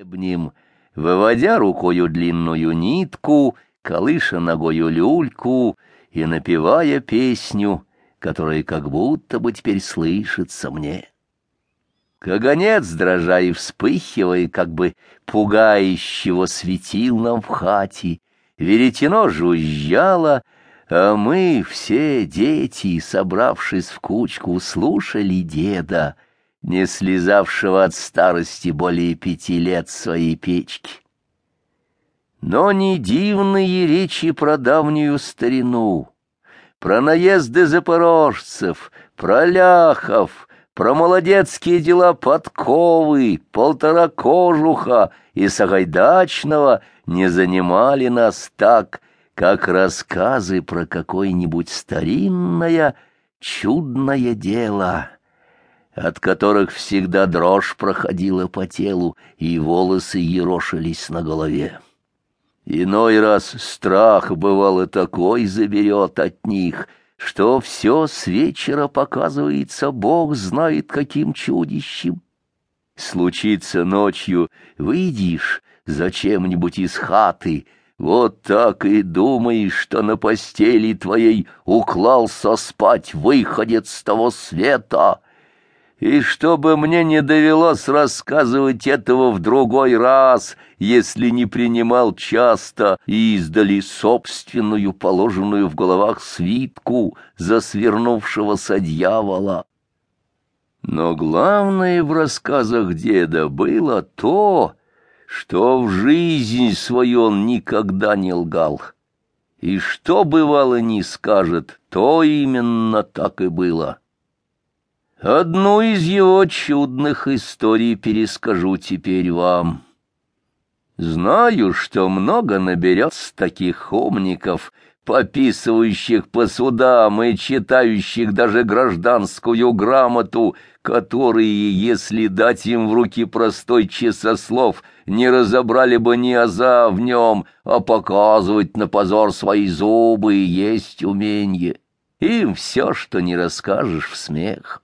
гребнем, выводя рукою длинную нитку, колыша ногою люльку и напевая песню, которая как будто бы теперь слышится мне. Каганец, дрожа и вспыхивая, как бы пугающего светил нам в хате, веретено жужжало, а мы, все дети, собравшись в кучку, слушали деда, не слезавшего от старости более пяти лет своей печки. Но не дивные речи про давнюю старину, про наезды запорожцев, про ляхов, про молодецкие дела подковы, полтора кожуха и сагайдачного не занимали нас так, как рассказы про какое-нибудь старинное чудное дело, от которых всегда дрожь проходила по телу и волосы ерошились на голове. Иной раз страх, бывало, такой заберет от них — что все с вечера показывается Бог знает каким чудищем. Случится ночью, выйдешь зачем-нибудь из хаты, вот так и думаешь, что на постели твоей уклался спать выходец того света, и чтобы мне не довелось рассказывать этого в другой раз, если не принимал часто и издали собственную, положенную в головах свитку за свернувшегося дьявола. Но главное в рассказах деда было то, что в жизнь свою он никогда не лгал. И что бывало не скажет, то именно так и было. Одну из его чудных историй перескажу теперь вам. Знаю, что много наберется таких умников, пописывающих по судам и читающих даже гражданскую грамоту, которые, если дать им в руки простой часослов, не разобрали бы ни аза в нем, а показывать на позор свои зубы и есть уменье. Им все, что не расскажешь, в смех.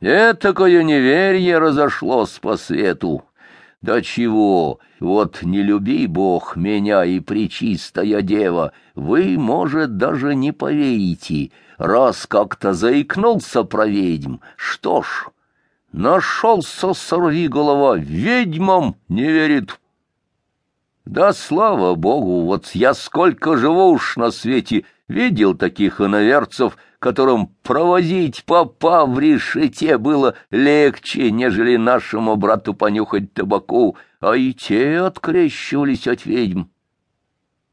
Этакое неверие разошлось по свету. Да чего, вот не люби Бог меня и причистая дева, вы, может, даже не поверите, раз как-то заикнулся про ведьм. Что ж, нашелся сорви голова, ведьмам не верит. Да слава Богу, вот я сколько живу уж на свете, видел таких иноверцев, которым провозить попа в решете было легче, нежели нашему брату понюхать табаку, а и те открещивались от ведьм.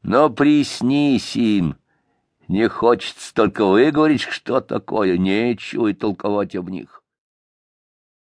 Но приснись им, не хочется только выговорить, что такое, нечего и толковать об них.